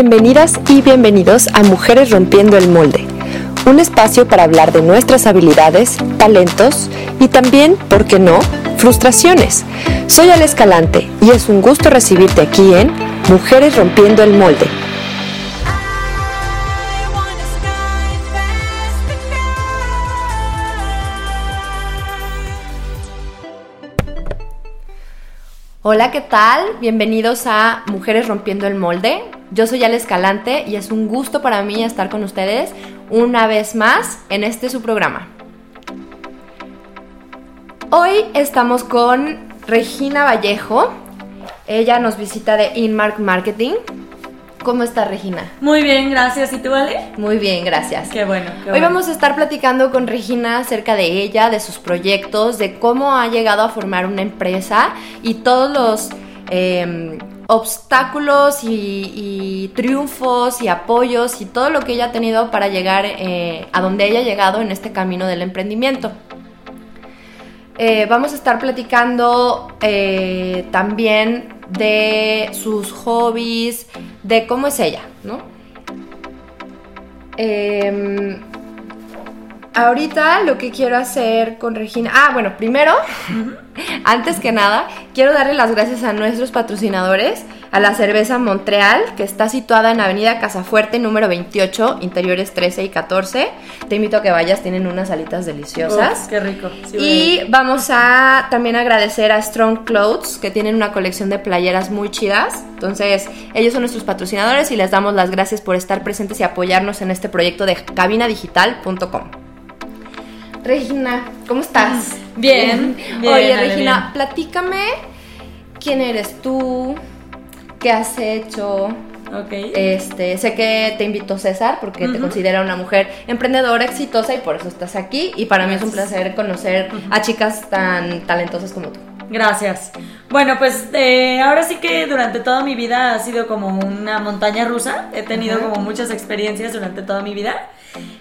Bienvenidas y bienvenidos a Mujeres Rompiendo el Molde, un espacio para hablar de nuestras habilidades, talentos y también, ¿por qué no?, frustraciones. Soy Ale Escalante y es un gusto recibirte aquí en Mujeres Rompiendo el Molde. Hola, ¿qué tal? Bienvenidos a Mujeres Rompiendo el Molde. Yo soy Ale Escalante y es un gusto para mí estar con ustedes una vez más en este su programa. Hoy estamos con Regina Vallejo. Ella nos visita de Inmark Marketing. ¿Cómo está Regina? Muy bien, gracias. ¿Y tú, Ale? Muy bien, gracias. Qué bueno. qué Hoy bueno. vamos a estar platicando con Regina acerca de ella, de sus proyectos, de cómo ha llegado a formar una empresa y todos los eh, obstáculos y, triunfos y apoyos y todo lo que ella ha tenido para llegar eh, a donde ella ha llegado en este camino del emprendimiento. Eh, vamos a estar platicando eh, también de sus hobbies, de cómo es ella, ¿no? Ahorita lo que quiero hacer con Regina. Ah, bueno, primero, antes que nada, quiero darle las gracias a nuestros patrocinadores, a la cerveza Montreal, que está situada en Avenida Casafuerte, número 28, interiores 13 y 14. Te invito a que vayas, tienen unas alitas deliciosas. Uf, qué rico. Sí, Y vamos a también agradecer a Strong Clothes, que tienen una colección de playeras muy chidas. Entonces, ellos son nuestros patrocinadores y les damos las gracias por estar presentes y apoyarnos en este proyecto de cabinadigital.com. Regina, ¿cómo estás? Bien, bien, Oye, Regina, platícame quién eres tú, qué has hecho. Ok. Este, sé que te invitó César porque te considera una mujer emprendedora, exitosa y por eso estás aquí. Y para mí es un placer conocer a chicas tan talentosas como tú. Gracias. Bueno, pues eh, ahora sí que durante toda mi vida ha sido como una montaña rusa. He tenido como muchas experiencias durante toda mi vida.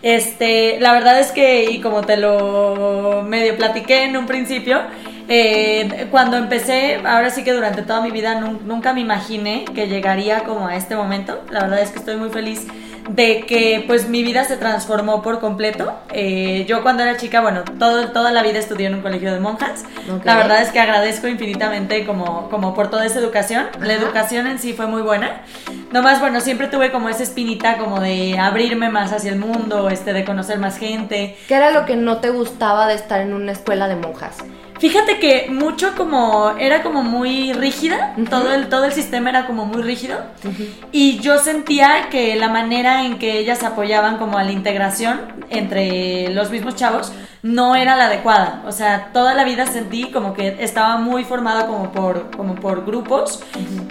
Este, la verdad es que, y como te lo medio platiqué en un principio, eh, cuando empecé, ahora sí que durante toda mi vida nun- nunca me imaginé que llegaría como a este momento. La verdad es que estoy muy feliz de que pues mi vida se transformó por completo. Eh, yo cuando era chica, bueno, todo, toda la vida estudié en un colegio de monjas. La verdad es que agradezco infinitamente como, como por toda esa educación. La educación en sí fue muy buena. Nomás, bueno, siempre tuve como esa espinita como de abrirme más hacia el mundo, este, de conocer más gente. ¿Qué era lo que no te gustaba de estar en una escuela de monjas? Fíjate que mucho como era como muy rígida, todo el todo el sistema era como muy rígido. Y yo sentía que la manera en que ellas apoyaban como a la integración entre los mismos chavos no era la adecuada, o sea, toda la vida sentí como que estaba muy formada como por como por grupos,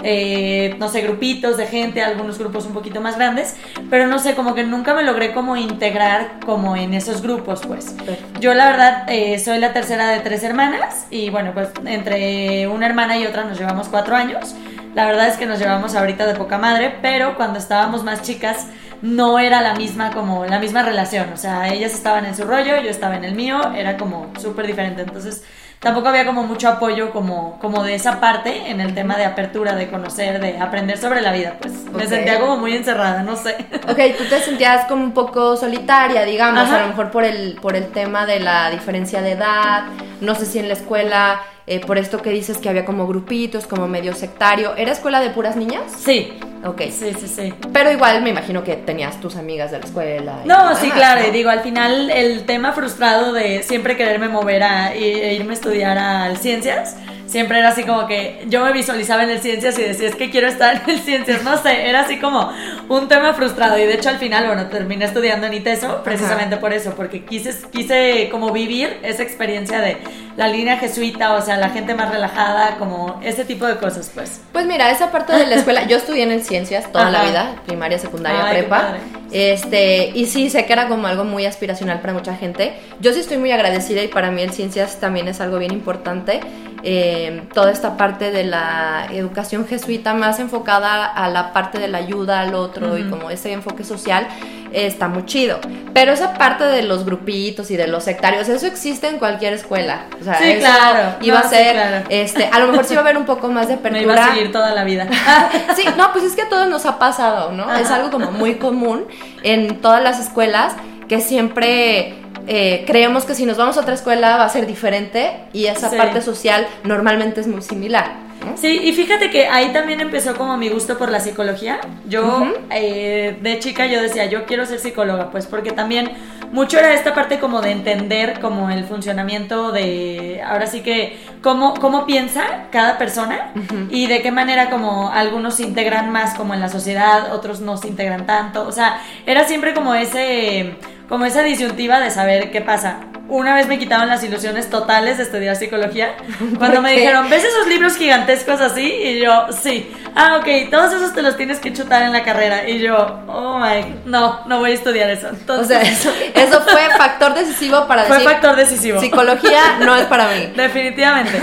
eh, no sé, grupitos de gente, algunos grupos un poquito más grandes, pero no sé, como que nunca me logré como integrar como en esos grupos, pues. Yo la verdad eh, soy la tercera de tres hermanas y bueno, pues entre una hermana y otra nos llevamos cuatro años. La verdad es que nos llevamos ahorita de poca madre, pero cuando estábamos más chicas no era la misma como la misma relación, o sea, ellas estaban en su rollo, yo estaba en el mío, era como súper diferente, entonces tampoco había como mucho apoyo como, como de esa parte en el tema de apertura, de conocer, de aprender sobre la vida, pues me sentía como muy encerrada, no sé. Ok, tú te sentías como un poco solitaria, digamos, Ajá. a lo mejor por el, por el tema de la diferencia de edad, no sé si en la escuela, eh, por esto que dices que había como grupitos, como medio sectario, ¿era escuela de puras niñas? Sí, Ok, sí, sí, sí. pero igual me imagino que tenías tus amigas de la escuela. y No, demás, sí, claro, ¿no? y digo, al final el tema frustrado de siempre quererme mover a, e irme a estudiar al ciencias, siempre era así como que yo me visualizaba en el ciencias y decía, es que quiero estar en el ciencias, no sé, era así como un tema frustrado y de hecho al final, bueno, terminé estudiando en ITESO precisamente por eso, porque quise, quise como vivir esa experiencia de la línea jesuita, o sea, la gente más relajada, como ese tipo de cosas, pues. Pues mira, esa parte de la escuela, yo estudié en el ciencias toda la Ajá. vida, primaria, secundaria, Ay, prepa. Este, y sí, sé que era como algo muy aspiracional para mucha gente. Yo sí estoy muy agradecida y para mí el ciencias también es algo bien importante. eh, toda esta parte de la educación jesuita más enfocada a la parte de la ayuda al otro y como ese enfoque social, está muy chido. Pero esa parte de los grupitos y de los sectarios, eso existe en cualquier escuela. O sea, Sí, eso claro. Iba No, a sí, ser, claro. este, a lo mejor sí va a haber un poco más de Me apertura. iba a seguir toda la vida. Sí, no, pues es que a todos nos ha pasado, ¿no? Es algo como muy común en todas las escuelas que siempre eh, creemos que si nos vamos a otra escuela va a ser diferente y esa Sí. parte social normalmente es muy similar. ¿no? Sí, y fíjate que ahí también empezó como mi gusto por la psicología. Yo, eh, de chica, yo decía, yo quiero ser psicóloga, pues porque también mucho era esta parte como de entender como el funcionamiento de, ahora sí que, cómo, cómo piensa cada persona y de qué manera como algunos se integran más como en la sociedad, otros no se integran tanto. O sea, era siempre como ese, como esa disyuntiva de saber qué pasa. Una vez me quitaron las ilusiones totales de estudiar psicología cuando me dijeron, ¿ves esos libros gigantescos así? Y yo, sí. Ah, ok, todos esos te los tienes que chutar en la carrera. Y yo, oh my, no, no voy a estudiar eso. O sea, eso, eso fue factor decisivo para fue decir factor decisivo. psicología no es para mí. Definitivamente.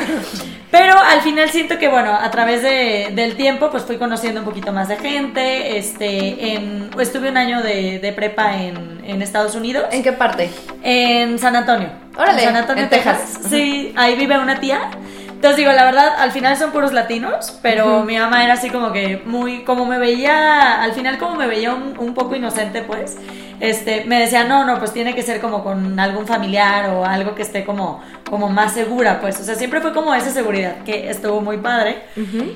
Pero al final siento que, bueno, a través de- del tiempo, pues fui conociendo un poquito más de gente. Este, en, estuve un año de, de prepa en, en Estados Unidos. ¿En qué parte? En San Antonio. Órale, En San Antonio, en Texas. Texas. Sí, ahí vive una tía. Entonces digo, la verdad, al final son puros latinos, pero mi mamá era así como que muy, como me veía, al final como me veía un, un poco inocente, pues, este, me decía, no, no, pues tiene que ser como con algún familiar o algo que esté como, como más segura, pues, o sea, siempre fue como esa seguridad, que estuvo muy padre.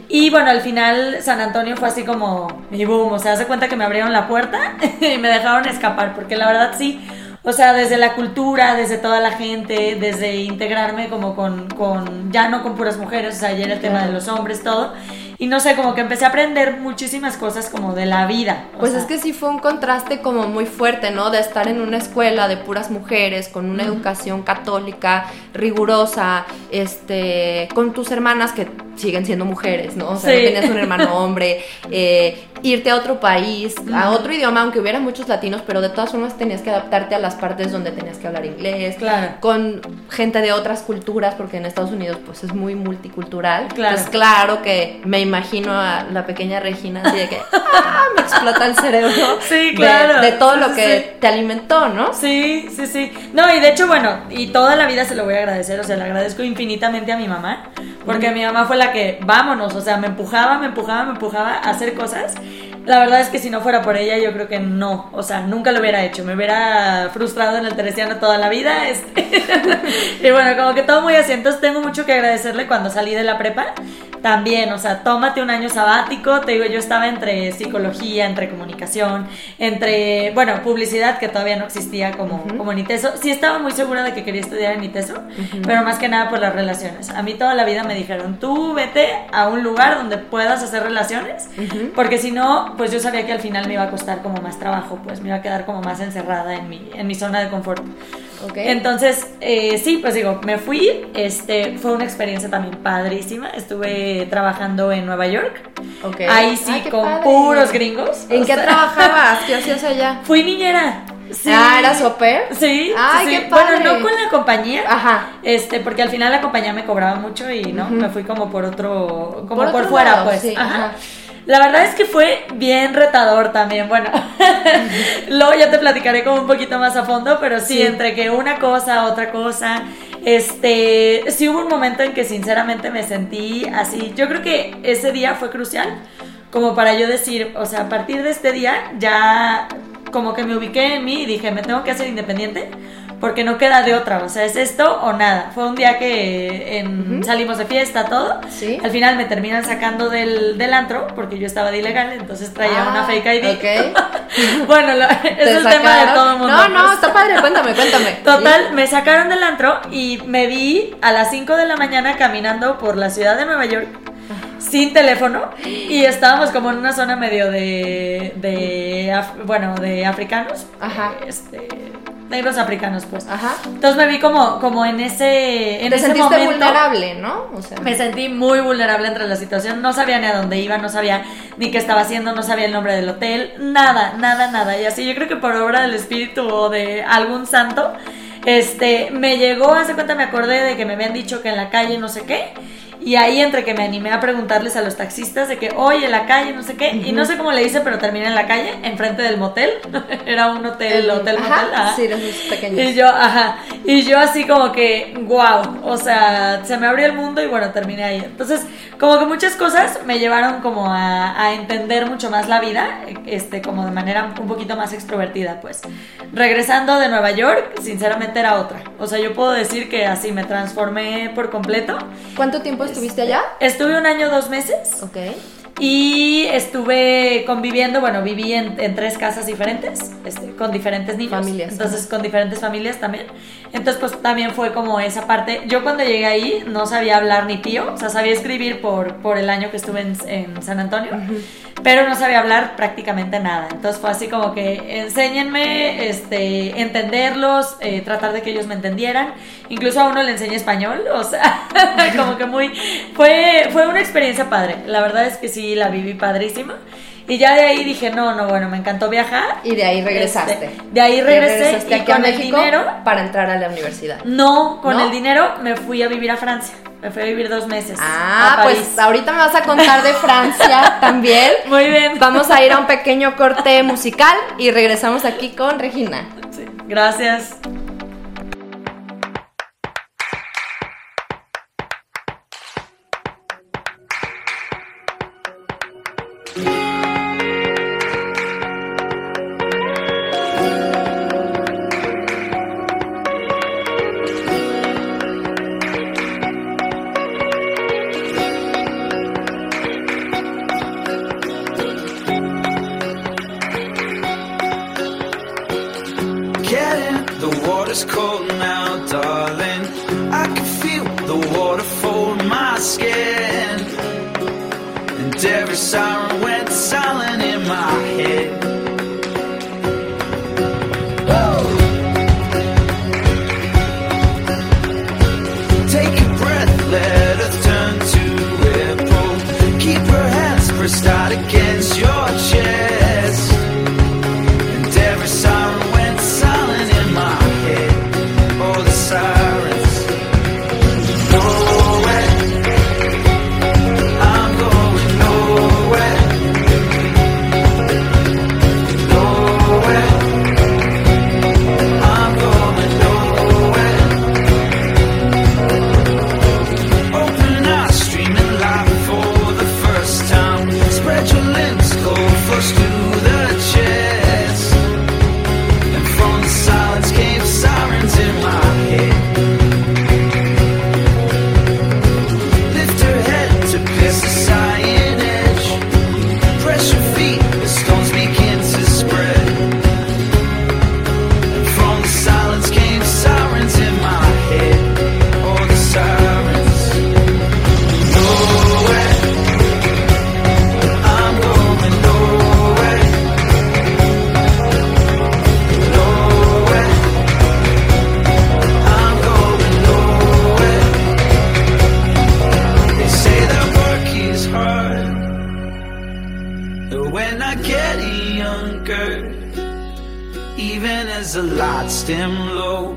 Y bueno, al final San Antonio fue así como mi boom, o sea, hace cuenta que me abrieron la puerta y me dejaron escapar, porque la verdad sí, o sea, desde la cultura, desde toda la gente, desde integrarme como con, con ya no con puras mujeres, o sea, ya era el tema de los hombres, todo. Y no sé, como que empecé a aprender muchísimas cosas como de la vida. Pues sea, es que sí fue un contraste como muy fuerte, ¿no? De estar en una escuela de puras mujeres, con una educación católica rigurosa, este, con tus hermanas que siguen siendo mujeres, ¿no? O sea, Sí. no tenías un hermano hombre, eh, irte a otro país, a otro idioma, aunque hubiera muchos latinos, pero de todas formas tenías que adaptarte a las partes donde tenías que hablar inglés, Claro. con gente de otras culturas, porque en Estados Unidos pues es muy multicultural. Claro. Entonces, claro que me imagino a la pequeña Regina así de que ¡ah! me explota el cerebro. Sí, de- claro. De, todo Sí, lo que sí. te alimentó, ¿no? Sí, sí, sí. No, y de hecho, bueno, y toda la vida se lo voy a agradecer, o sea, le agradezco infinitamente a mi mamá, porque mi mamá fue la que, vámonos, o sea, me empujaba, me empujaba, me empujaba a hacer cosas. La verdad es que si no fuera por ella, yo creo que no, o sea, nunca lo hubiera hecho, me hubiera frustrado en el teresiano toda la vida. este. y bueno, como que todo muy así, entonces tengo mucho que agradecerle cuando salí de la prepa. También, o sea, tómate un año sabático, te digo, yo estaba entre psicología, entre comunicación, entre, bueno, publicidad, que todavía no existía como, como en ITESO. Sí estaba muy segura de que quería estudiar en ITESO, pero más que nada por las relaciones. A mí toda la vida me dijeron, tú vete a un lugar donde puedas hacer relaciones, porque si no, pues yo sabía que al final me iba a costar como más trabajo, pues me iba a quedar como más encerrada en mi, en mi zona de confort. Ok. Entonces, eh, sí, pues digo, me fui, este, fue una experiencia también padrísima, estuve trabajando en Nueva York, Ok. ahí sí, Ay, con padre. puros gringos. ¿En qué sea, trabajabas? ¿Qué hacías allá? Fui niñera. Sí. Ah, ¿eras au pair? Sí. Ay, sí, qué padre. Bueno, no con la compañía. Ajá. Este, porque al final la compañía me cobraba mucho y no, me fui como por otro, como Por fuera, lado, pues. sí, Ajá. ajá. La verdad es que fue bien retador también. Bueno, luego ya te platicaré como un poquito más a fondo, pero sí, Sí. entre que una cosa, otra cosa. Este, sí hubo un momento en que sinceramente me sentí así. Yo creo que ese día fue crucial, como para yo decir, o sea, a partir de este día ya como que me ubiqué en mí y dije, me tengo que hacer independiente. Porque no queda de otra, o sea, es esto o nada. Fue un día que en- salimos de fiesta, todo. Sí. Al final me terminan sacando del, del antro porque yo estaba de ilegal, entonces traía Ah, una fake ID. ok. bueno, lo- es ¿Te el tema de todo el mundo. No, no, pues. está padre, cuéntame, cuéntame. Total, me sacaron del antro y me vi a las 5 de la mañana caminando por la ciudad de Nueva York sin teléfono y estábamos como en una zona medio de, de af- bueno, de africanos. Ajá. Este, negros africanos, pues. Ajá. Entonces me vi como, como en ese, en Te ese sentiste momento. vulnerable, ¿no? O sea, Me sentí muy vulnerable entre la situación. No sabía ni a dónde iba, no sabía ni qué estaba haciendo, no sabía el nombre del hotel, nada, nada, nada. Y así yo creo que por obra del espíritu o de algún santo, Este, me llegó, hace cuenta me acordé de que me habían dicho que en la calle no sé qué. Y ahí entre que me animé a preguntarles a los taxistas de que, oye, en la calle, no sé qué. Y no sé cómo le hice, pero terminé en la calle, enfrente del motel. Era un hotel, El- hotel, ajá, motel. ajá. sí, esos pequeños. Y yo, ajá. Y yo así como que, wow. O sea, se me abrió el mundo y bueno, terminé ahí. Entonces, como que muchas cosas me llevaron como a, a entender mucho más la vida, este, como de manera un poquito más extrovertida, pues. Regresando de Nueva York, sinceramente era otra. O sea, yo puedo decir que así me transformé por completo. ¿Cuánto tiempo estuviste allá? Estuve un año, dos meses. Ok. Y estuve conviviendo, bueno, viví en, en tres casas diferentes, este, con diferentes niños. Familias, Entonces, con diferentes familias también. Entonces, pues también fue como esa parte. Yo cuando llegué ahí no sabía hablar ni pío, o sea, sabía escribir por, por el año que estuve en, en San Antonio, pero no sabía hablar prácticamente nada. Entonces fue así como que enséñenme, este, entenderlos, eh, tratar de que ellos me entendieran. Incluso a uno le enseñé español, o sea, como que muy... Fue, fue una experiencia padre. La verdad es que sí, la viví padrísima. Y ya de ahí dije, no, no, bueno, me encantó viajar. Y de ahí regresaste. Este, de ahí regresé regresaste y a con el dinero... para entrar a la universidad. No, con ¿No? el dinero me fui a vivir a Francia. Me fui a vivir dos meses. Ah, pues ahorita me vas a contar de Francia también. Muy bien. Vamos a ir a un pequeño corte musical y regresamos aquí con Regina. Sí, Gracias. Get in, the water's cold now, darling. I can feel the water fold my skin. And every siren When I get younger, even as the lights dim low,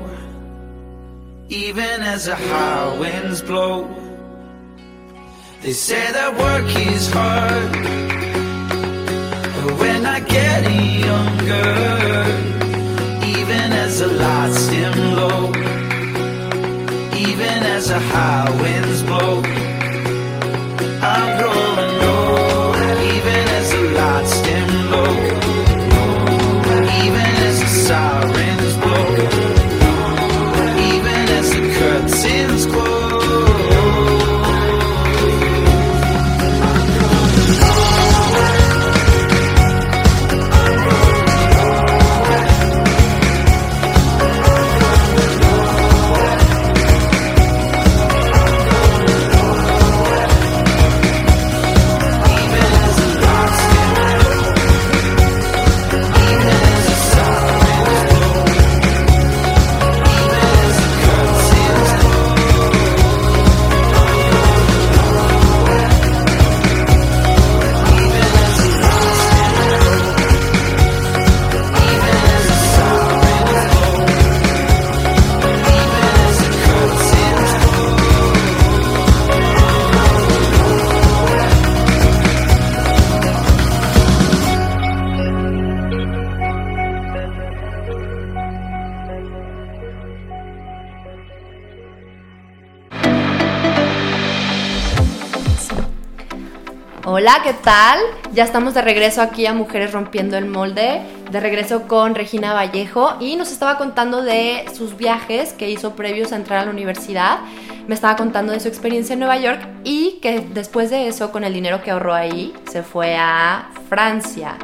even as the high winds blow, they say that work is hard. But when I get younger, even as the lights dim low, even as the high winds blow, Hola, ¿qué tal? Ya estamos de regreso aquí a Mujeres Rompiendo el Molde, de regreso con Regina Vallejo y nos estaba contando de sus viajes que hizo previos a entrar a la universidad. Me estaba contando de su experiencia en Nueva York y que después de eso, con el dinero que ahorró ahí, se fue a Francia.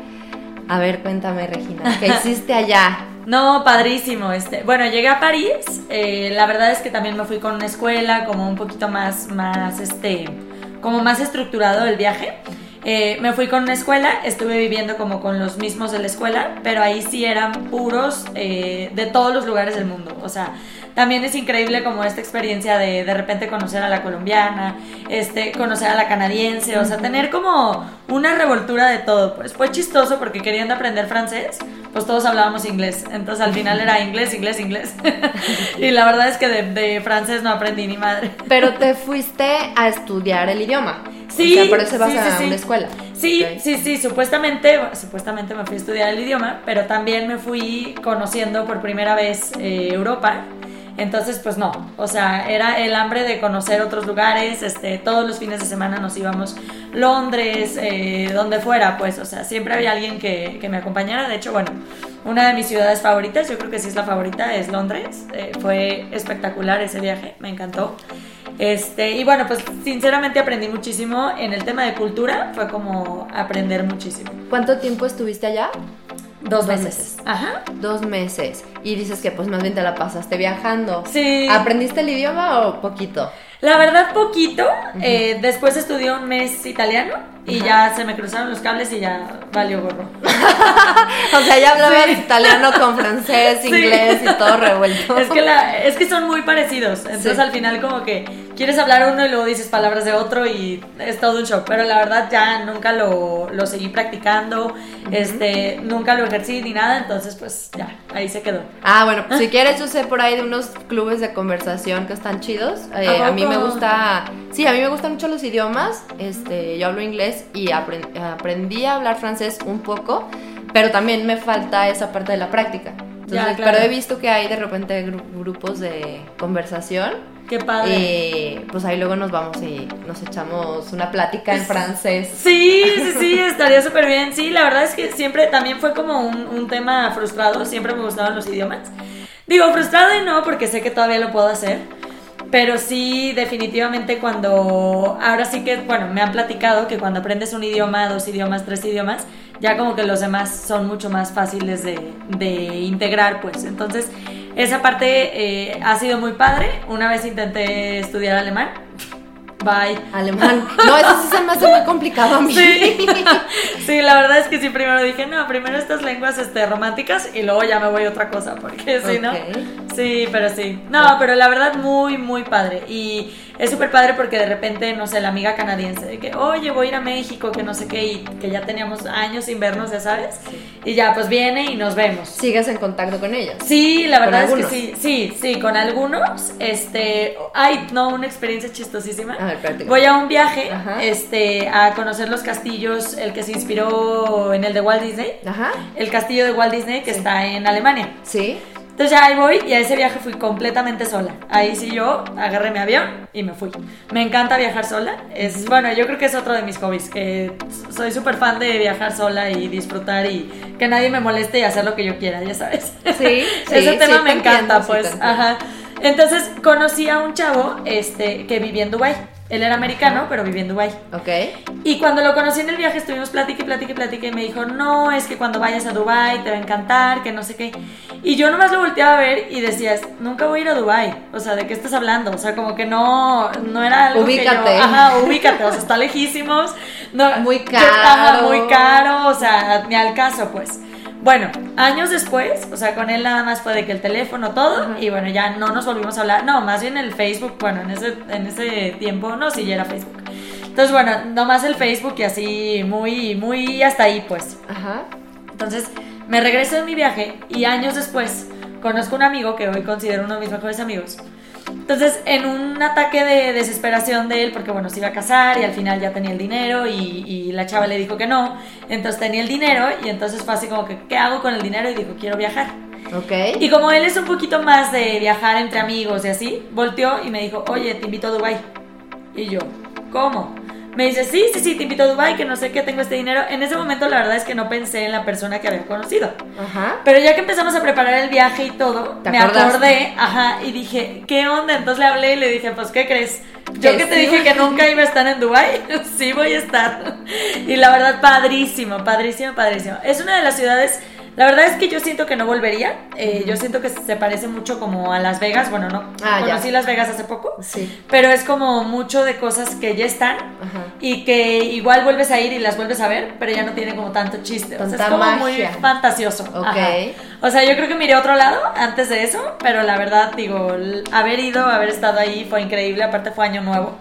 A ver, cuéntame, Regina, ¿qué hiciste allá? No, padrísimo. Este, bueno, llegué a París. eh, la verdad es que también me fui con una escuela, como un poquito más, más, este, como más estructurado el viaje. Eh, me fui con una escuela, estuve viviendo como con los mismos de la escuela, pero ahí sí eran puros eh, de todos los lugares del mundo. O sea, también es increíble como esta experiencia de de repente conocer a la colombiana, este, conocer a la canadiense, o sea, tener como una revoltura de todo. Pues fue chistoso porque queriendo aprender francés, pues todos hablábamos inglés. Entonces al final era inglés, inglés, inglés. y la verdad es que de, de francés no aprendí ni madre. Pero te fuiste a estudiar el idioma. Sí, O sea, por eso vas sí, a sí, sí. una escuela. Sí, Ok. sí, sí, supuestamente, supuestamente me fui a estudiar el idioma, pero también me fui conociendo por primera vez eh, Europa. Entonces, pues no, o sea, era el hambre de conocer otros lugares, este, todos los fines de semana nos íbamos Londres, eh, donde fuera, pues, o sea, siempre había alguien que, que me acompañara. De hecho, bueno, una de mis ciudades favoritas, yo creo que sí es la favorita, es Londres. Eh, fue espectacular ese viaje, me encantó. Este, y bueno, pues sinceramente aprendí muchísimo en el tema de cultura, fue como aprender muchísimo. ¿Cuánto tiempo estuviste allá? Dos Dos meses. meses. Ajá. Dos meses. Y dices que pues más bien te la pasaste viajando. Sí. ¿Aprendiste el idioma o poquito? La verdad, poquito. Eh, después estudié un mes italiano y ya se me cruzaron los cables y ya valió gorro. O sea, ya hablabas Sí. italiano con francés, Sí. inglés y todo revuelto. Es que, la, es que son muy parecidos. Entonces Sí. al final como que quieres hablar uno y luego dices palabras de otro y es todo un shock. Pero la verdad ya nunca lo, lo seguí practicando, este, nunca lo ejercí ni nada. Entonces pues ya, ahí se quedó. Ah, bueno, si quieres, yo sé por ahí de unos clubes de conversación que están chidos. Eh, ¿A a mí me gusta, sí, a mí me gustan mucho los idiomas. Este, yo hablo inglés y apren- aprendí a hablar francés un poco, pero también me falta esa parte de la práctica. Entonces, Ya, claro. pero he visto que hay de repente gru- grupos de conversación. Qué padre. Y pues ahí luego nos vamos y nos echamos una plática en francés. Sí, sí, sí, estaría súper bien. Sí, la verdad es que siempre también fue como un, un tema frustrado. Siempre me gustaban los idiomas. Digo, frustrado y no, porque sé que todavía lo puedo hacer. Pero sí, definitivamente cuando... Ahora sí que, bueno, me han platicado que cuando aprendes un idioma, dos idiomas, tres idiomas, ya como que los demás son mucho más fáciles de, de integrar, pues. Entonces, esa parte eh, ha sido muy padre. Una vez intenté estudiar alemán. Bye. Alemán. No, eso sí se me hace muy complicado a mí. Sí. sí, la verdad es que sí, primero dije, no, primero estas lenguas este, románticas y luego ya me voy a otra cosa, porque si no. Sí, pero sí. No, pero la verdad muy, muy padre. Y es súper padre porque de repente, no sé, la amiga canadiense, de que, oye, voy a ir a México, que no sé qué, y que ya teníamos años sin vernos, ya sabes. Y ya, pues viene y nos vemos. ¿Sigues en contacto con ellas? Sí, la ¿Con verdad es que sí, sí, sí, con algunos, este, ay, no, una experiencia chistosísima. A ver. Voy a un viaje, Ajá. este, a conocer los castillos, el que se inspiró en el de Walt Disney, Ajá. el castillo de Walt Disney que Sí. está en Alemania. Sí. Entonces ya ahí voy y a ese viaje fui completamente sola. Ahí sí yo agarré mi avión y me fui. Me encanta viajar sola. Es bueno, yo creo que es otro de mis hobbies, que soy súper fan de viajar sola y disfrutar y que nadie me moleste y hacer lo que yo quiera, ya sabes. Sí, sí, Ese sí, tema te me encanta, entiendo, sí, pues. entiendo. Ajá. Entonces conocí a un chavo este, que vivía en Dubai. Él era americano, pero vivía en Dubai. Ok. Y cuando lo conocí en el viaje estuvimos plática y plática y me dijo, no, es que cuando vayas a Dubai te va a encantar, que no sé qué. Y yo nomás lo volteaba a ver y decías, nunca voy a ir a Dubai. O sea, ¿de qué estás hablando? O sea, como que no, no era algo Ubícate. que yo... Ajá, ubícate, o sea, está lejísimos. No, Muy yo- caro. muy caro, o sea, ni al caso, pues. Bueno, años después, o sea, con él nada más fue de que el teléfono, todo, y bueno, ya no nos volvimos a hablar. No, más bien el Facebook, bueno, en ese, en ese tiempo, no, sí, ya era Facebook. Entonces, bueno, nomás el Facebook y así, muy, muy hasta ahí, pues. Ajá. Entonces, me regreso de mi viaje y años después conozco un amigo que hoy considero uno de mis mejores amigos. Entonces, en un ataque de desesperación de él, porque bueno, se iba a casar y al final ya tenía el dinero y, y la chava le dijo que no, entonces tenía el dinero y entonces fue así como que, ¿qué hago con el dinero? Y dijo, quiero viajar. Ok. Y como él es un poquito más de viajar entre amigos y así, volteó y me dijo, oye, te invito a Dubai. Y yo, ¿cómo? Me dice, sí, sí, sí, te invito a Dubai, que no sé qué, tengo este dinero. En ese momento la verdad es que no pensé en la persona que había conocido. Ajá. Pero ya que empezamos a preparar el viaje y todo, ¿Te me acordaste? acordé, ajá, y dije, ¿qué onda? Entonces le hablé y le dije, pues, ¿qué crees? Yo Que que te sí dije que nunca iba a estar en Dubai, sí voy a estar. Y la verdad, padrísimo, padrísimo, padrísimo. Es una de las ciudades, la verdad es que yo siento que no volvería. Eh, yo siento que se parece mucho como a Las Vegas. Bueno, no, Ah, ya. conocí Las Vegas hace poco. Sí. Pero es como mucho de cosas que ya están Ajá. y que igual vuelves a ir y las vuelves a ver, pero ya no tiene como tanto chiste. O sea, es Tanta como magia. muy fantasioso. Ok. Ajá. O sea, yo creo que miré a otro lado antes de eso, pero la verdad, digo, haber ido, haber estado ahí fue increíble. Aparte, fue año nuevo.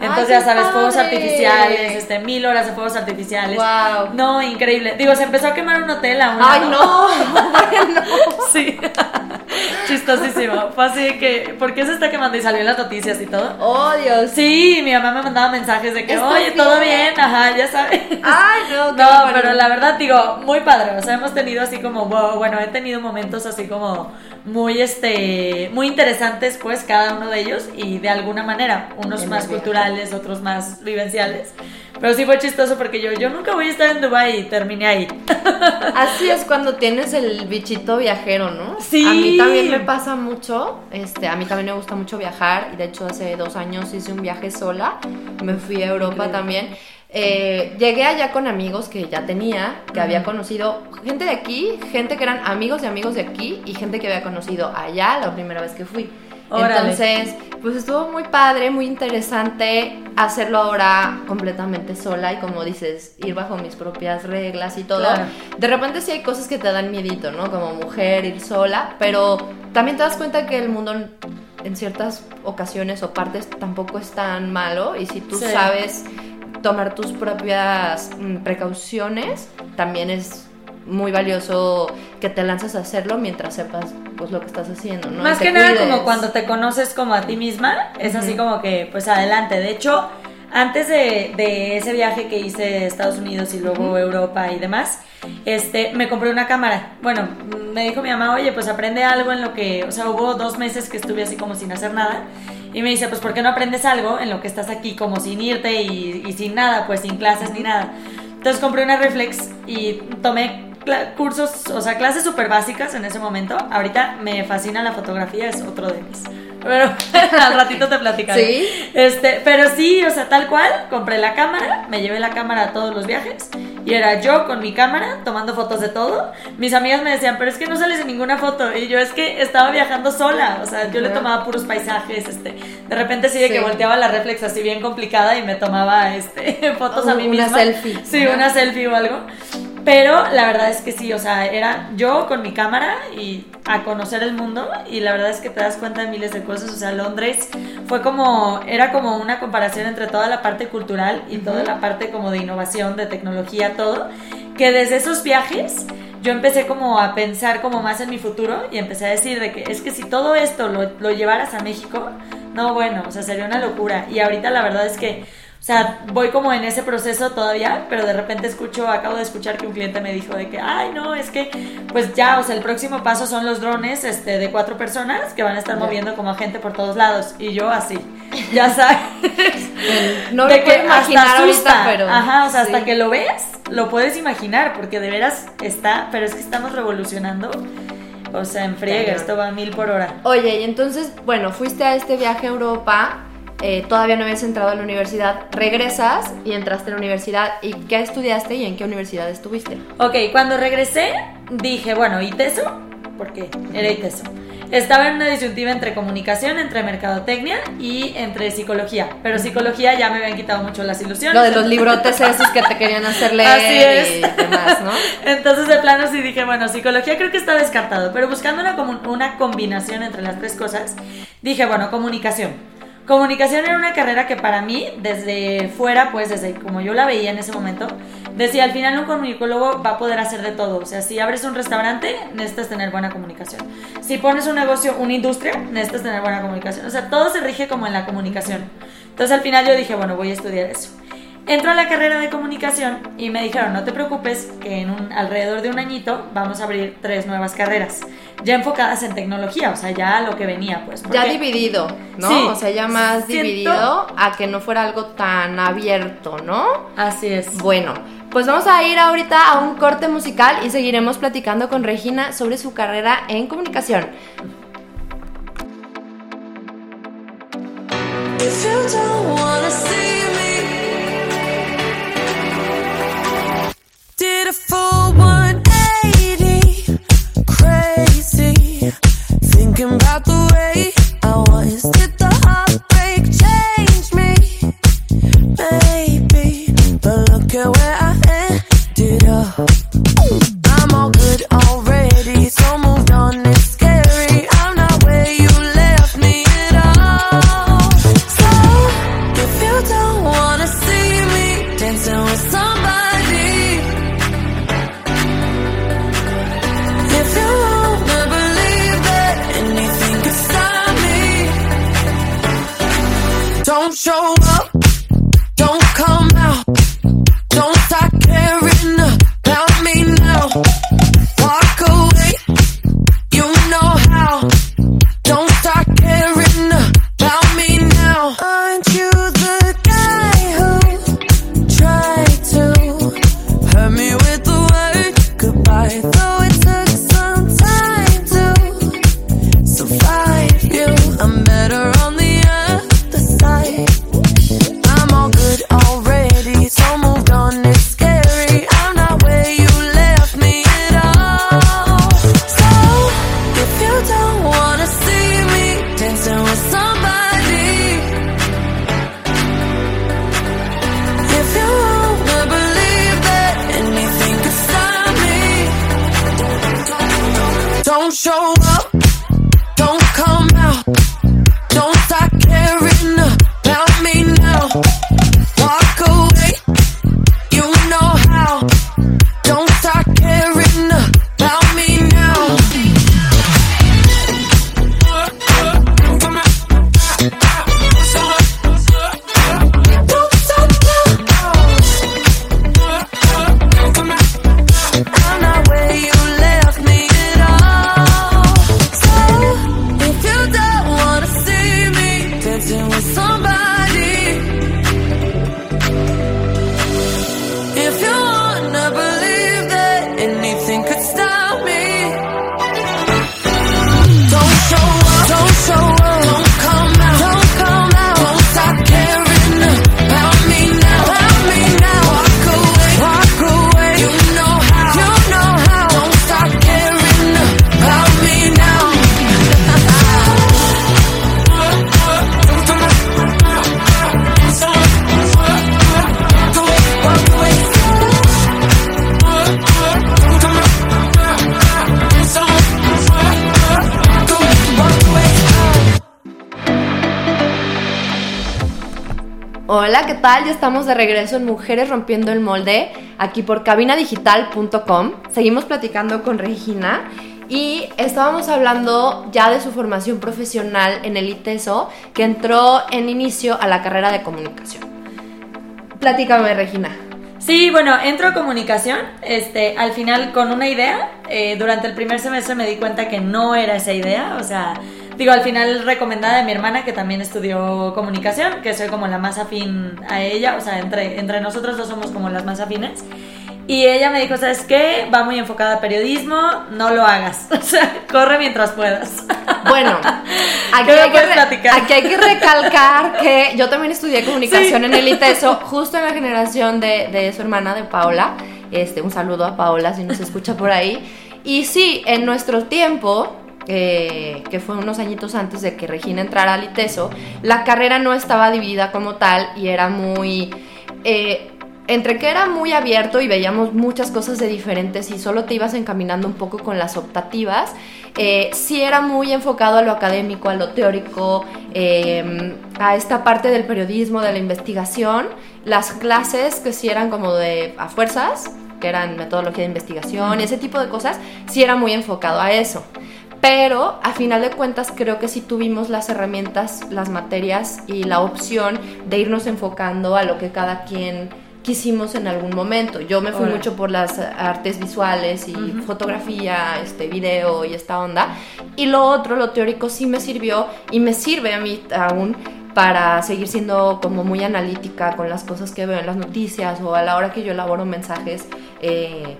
Entonces, ¡Ay, ya sabes, fuegos artificiales, este, mil horas de fuegos artificiales. Wow. No, increíble. Digo, se empezó a quemar un hotel a una. Ay, no. Sí. Chistosísimo. Fue así de que, ¿por qué se está quemando? Y salió en las noticias y todo. Oh, Dios. Sí, mi mamá me mandaba mensajes de que, ¿Estás oye, todo bien? ajá, ya sabes. Ay, no. No, pero la verdad digo, muy padre, o sea, hemos tenido así como, wow, bueno, he tenido momentos así como muy, este, muy interesantes, pues, cada uno de ellos, y de alguna manera, unos más viaje. Culturales, otros más vivenciales, pero sí fue chistoso porque yo, yo nunca voy a estar en Dubai y terminé ahí. Así es cuando tienes el bichito viajero, ¿no? Sí. A mí también me pasa mucho. Este, a mí también me gusta mucho viajar. Y de hecho, hace dos años hice un viaje sola. Me fui a Europa Increíble. también. Eh, llegué allá con amigos que ya tenía, que había conocido gente de aquí, gente que eran amigos de amigos de aquí y gente que había conocido allá la primera vez que fui. Órale. Entonces, pues estuvo muy padre, muy interesante hacerlo ahora completamente sola y como dices, ir bajo mis propias reglas y todo. Claro. De repente sí hay cosas que te dan miedito, ¿no? Como mujer, ir sola, pero también te das cuenta que el mundo en ciertas ocasiones o partes tampoco es tan malo y si tú Sí. sabes tomar tus propias mm, precauciones, también es muy valioso que te lances a hacerlo mientras sepas pues lo que estás haciendo, ¿no? Más que nada como cuando te conoces como a ti misma, es así como que pues adelante. De hecho, antes de, de ese viaje que hice a Estados Unidos y luego Ujú. Europa y demás, este, me compré una cámara. Bueno, me dijo mi mamá, oye, pues aprende algo en lo que, o sea, hubo dos meses que estuve así como sin hacer nada. Y me dice, pues ¿por qué no aprendes algo en lo que estás aquí como sin irte y, y sin nada, pues sin clases ni nada? Entonces compré una reflex y tomé cursos, o sea, clases súper básicas en ese momento. Ahorita me fascina la fotografía, es otro de mis. Pero al ratito te platicaré. Sí. Este, pero sí, o sea, tal cual, compré la cámara, me llevé la cámara a todos los viajes y era yo con mi cámara tomando fotos de todo. Mis amigas me decían, pero es que no sales en ninguna foto. Y yo es que estaba viajando sola, o sea, yo le tomaba puros paisajes, este, de repente sí de que Sí. volteaba la reflex así bien complicada y me tomaba, este, fotos a mí Una misma. selfie. Sí, Ajá. una selfie o algo. Pero la verdad es que sí, o sea, era yo con mi cámara y a conocer el mundo y la verdad es que te das cuenta de miles de cosas, o sea, Londres fue como, era como una comparación entre toda la parte cultural y toda la parte como de innovación, de tecnología, todo, que desde esos viajes yo empecé como a pensar como más en mi futuro y empecé a decir de que es que si todo esto lo, lo llevaras a México, no, bueno, o sea, sería una locura. Y ahorita la verdad es que, o sea, voy como en ese proceso todavía, pero de repente escucho, acabo de escuchar que un cliente me dijo de que, ay, no, es que, pues ya, o sea, el próximo paso son los drones este, de cuatro personas que van a estar moviendo como a gente por todos lados. Y yo así, ya sabes. No de me puedo imaginar ahorita, pero Ajá, o sea, sí. hasta que lo ves, lo puedes imaginar, porque de veras está, pero es que estamos revolucionando. O sea, en friega, esto va a mil por hora. Oye, y entonces, bueno, fuiste a este viaje a Europa, eh, todavía no habías entrado a la universidad, regresas y entraste a la universidad. ¿Y qué estudiaste y en qué universidad estuviste? Ok, cuando regresé, dije, bueno, ¿ITESO? Porque era ITESO. Estaba en una disyuntiva entre comunicación, entre mercadotecnia y entre psicología. Pero psicología ya me habían quitado mucho las ilusiones. Lo de los librotes esos que te querían hacer leer Así es. y demás, ¿no? Entonces de plano sí dije, bueno, psicología creo que está descartado, pero buscando una, una combinación entre las tres cosas, dije, bueno, comunicación. Comunicación era una carrera que para mí, desde fuera, pues desde como yo la veía en ese momento, decía, al final un comunicólogo va a poder hacer de todo. O sea, si abres un restaurante, necesitas tener buena comunicación. Si pones un negocio, una industria, necesitas tener buena comunicación. O sea, todo se rige como en la comunicación. Entonces al final yo dije, bueno, voy a estudiar eso. Entro a la carrera de comunicación y me dijeron, no te preocupes, que en un, alrededor de un añito vamos a abrir tres nuevas carreras. ya enfocadas en tecnología, o sea, ya lo que venía, pues. Ya dividido, ¿no? Sí. o sea, ya más Siento- dividido a que no fuera algo tan abierto, ¿no? Así es. Bueno, pues vamos a ir ahorita a un corte musical y seguiremos platicando con Regina sobre su carrera en comunicación. If you don't wanna see Is it estamos de regreso en Mujeres Rompiendo el Molde, aquí por cabinadigital.com. Seguimos platicando con Regina y estábamos hablando ya de su formación profesional en el ITESO, que entró en inicio a la carrera de comunicación. Platícame, Regina. Sí, bueno, entro a comunicación, este, al final con una idea, eh, durante el primer semestre me di cuenta que no era esa idea, o sea, digo, al final recomendada de mi hermana que también estudió comunicación, que soy como la más afín a ella, o sea, entre, entre nosotros dos somos como las más afines, y ella me dijo, ¿sabes qué? Va muy enfocada a periodismo, no lo hagas, o sea, corre mientras puedas. Bueno, aquí ¿Qué me hay, que aquí hay que recalcar que yo también estudié comunicación Sí. en el ITESO, justo en la generación de, de su hermana, de Paola. Este, un saludo a Paola si nos escucha por ahí. Y sí, en nuestro tiempo, eh, que fue unos añitos antes de que Regina entrara al ITESO, la carrera no estaba dividida como tal y era muy... eh, entre que era muy abierto y veíamos muchas cosas de diferentes y solo te ibas encaminando un poco con las optativas, eh, sí era muy enfocado a lo académico, a lo teórico, eh, a esta parte del periodismo, de la investigación, las clases que sí eran como de a fuerzas, que eran metodología de investigación, ese tipo de cosas, sí era muy enfocado a eso. Pero a final de cuentas creo que sí tuvimos las herramientas, las materias y la opción de irnos enfocando a lo que cada quien quisimos en algún momento. Yo me fui mucho por las artes visuales y fotografía, este video y esta onda. Y lo otro, lo teórico, sí me sirvió y me sirve a mí aún para seguir siendo como muy analítica con las cosas que veo en las noticias o a la hora que yo elaboro mensajes. eh,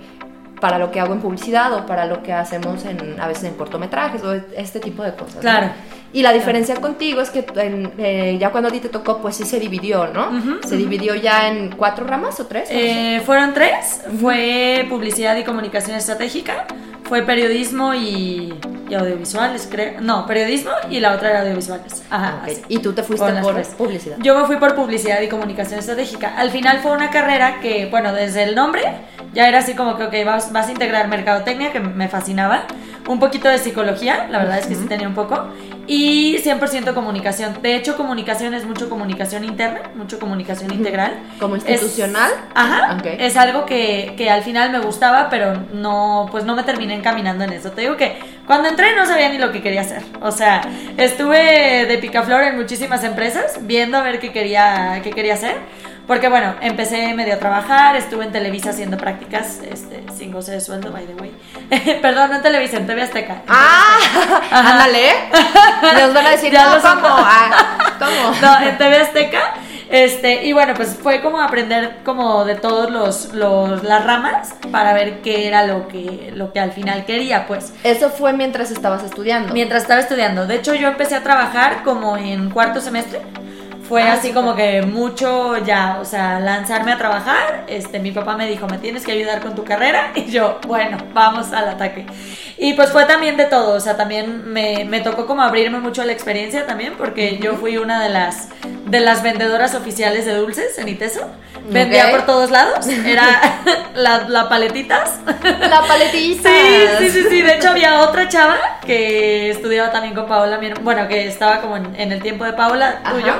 para lo que hago en publicidad o para lo que hacemos en, a veces en cortometrajes o este tipo de cosas. ¿no? Claro. Y la diferencia contigo es que en- eh, ya cuando a ti te tocó, pues sí se dividió, ¿no? se dividió ya en cuatro ramas o tres. Eh, fueron tres. Fue publicidad y comunicación estratégica. Fue periodismo y, y audiovisuales, creo. No, periodismo y la otra era audiovisuales. Ajá. Así. Y tú te fuiste por tres. publicidad. Yo me fui por publicidad y comunicación estratégica. Al final fue una carrera que, bueno, desde el nombre ya era así como que, ok, vas, vas a integrar mercadotecnia, que me fascinaba. Un poquito de psicología, la verdad es que sí tenía un poco. Y 100% comunicación. De hecho, comunicación es mucho comunicación interna, mucho comunicación integral. ¿Como Es- institucional? ajá. Ok. Es algo que, que al final me gustaba, pero no, pues no me terminé encaminando en eso. Te digo que cuando entré no sabía ni lo que quería hacer. O sea, estuve de picaflor en muchísimas empresas, viendo a ver qué quería, qué quería hacer. Porque bueno, empecé medio a trabajar, estuve en Televisa haciendo prácticas, este, sin goce de sueldo, by the way. Perdón, no en Televisa, en TV Azteca. ¡Ah! Ajá. Ándale. Nos van a decir, Ya no, ¿cómo? Ah, ¿Cómo? No, en TV Azteca. Este, y bueno, pues fue como aprender como de todos los, los las ramas para ver qué era lo que, lo que al final quería, pues. Eso fue mientras estabas estudiando. Mientras estaba estudiando. De hecho, yo empecé a trabajar como en cuarto semestre. Fue Ah, así como que mucho ya, o sea, lanzarme a trabajar. Este, mi papá me dijo, me tienes que ayudar con tu carrera. Y yo, bueno, vamos al ataque. Y pues fue también de todo, o sea, también me, me tocó como abrirme mucho a la experiencia también, porque yo fui una de las, de las vendedoras oficiales de dulces en Iteso. Vendía por todos lados, era la, la paletitas. La paletita. Sí, sí, sí, sí. De hecho, había otra chava que estudiaba también con Paola, bueno, que estaba como en, en el tiempo de Paola, Ajá. tuyo,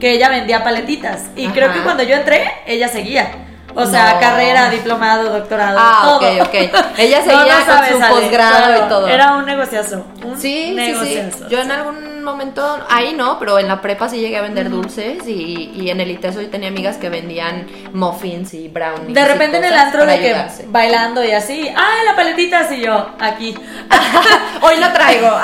que ella vendía paletitas. Y Ajá. creo que cuando yo entré, ella seguía. O sea, No. carrera, diplomado, doctorado, Ah, todo. ok, ok. Ella seguía con su posgrado y todo. Era un negociazo. Un Sí, sí, sí. negociazo. Yo en algún momento, ahí no, pero en la prepa sí llegué a vender dulces y, y en el ITESO tenía amigas que vendían muffins y brownies. De repente en el antro de que ayudarse. bailando y así, ¡ay, la paletita! Y yo, aquí. Hoy lo traigo.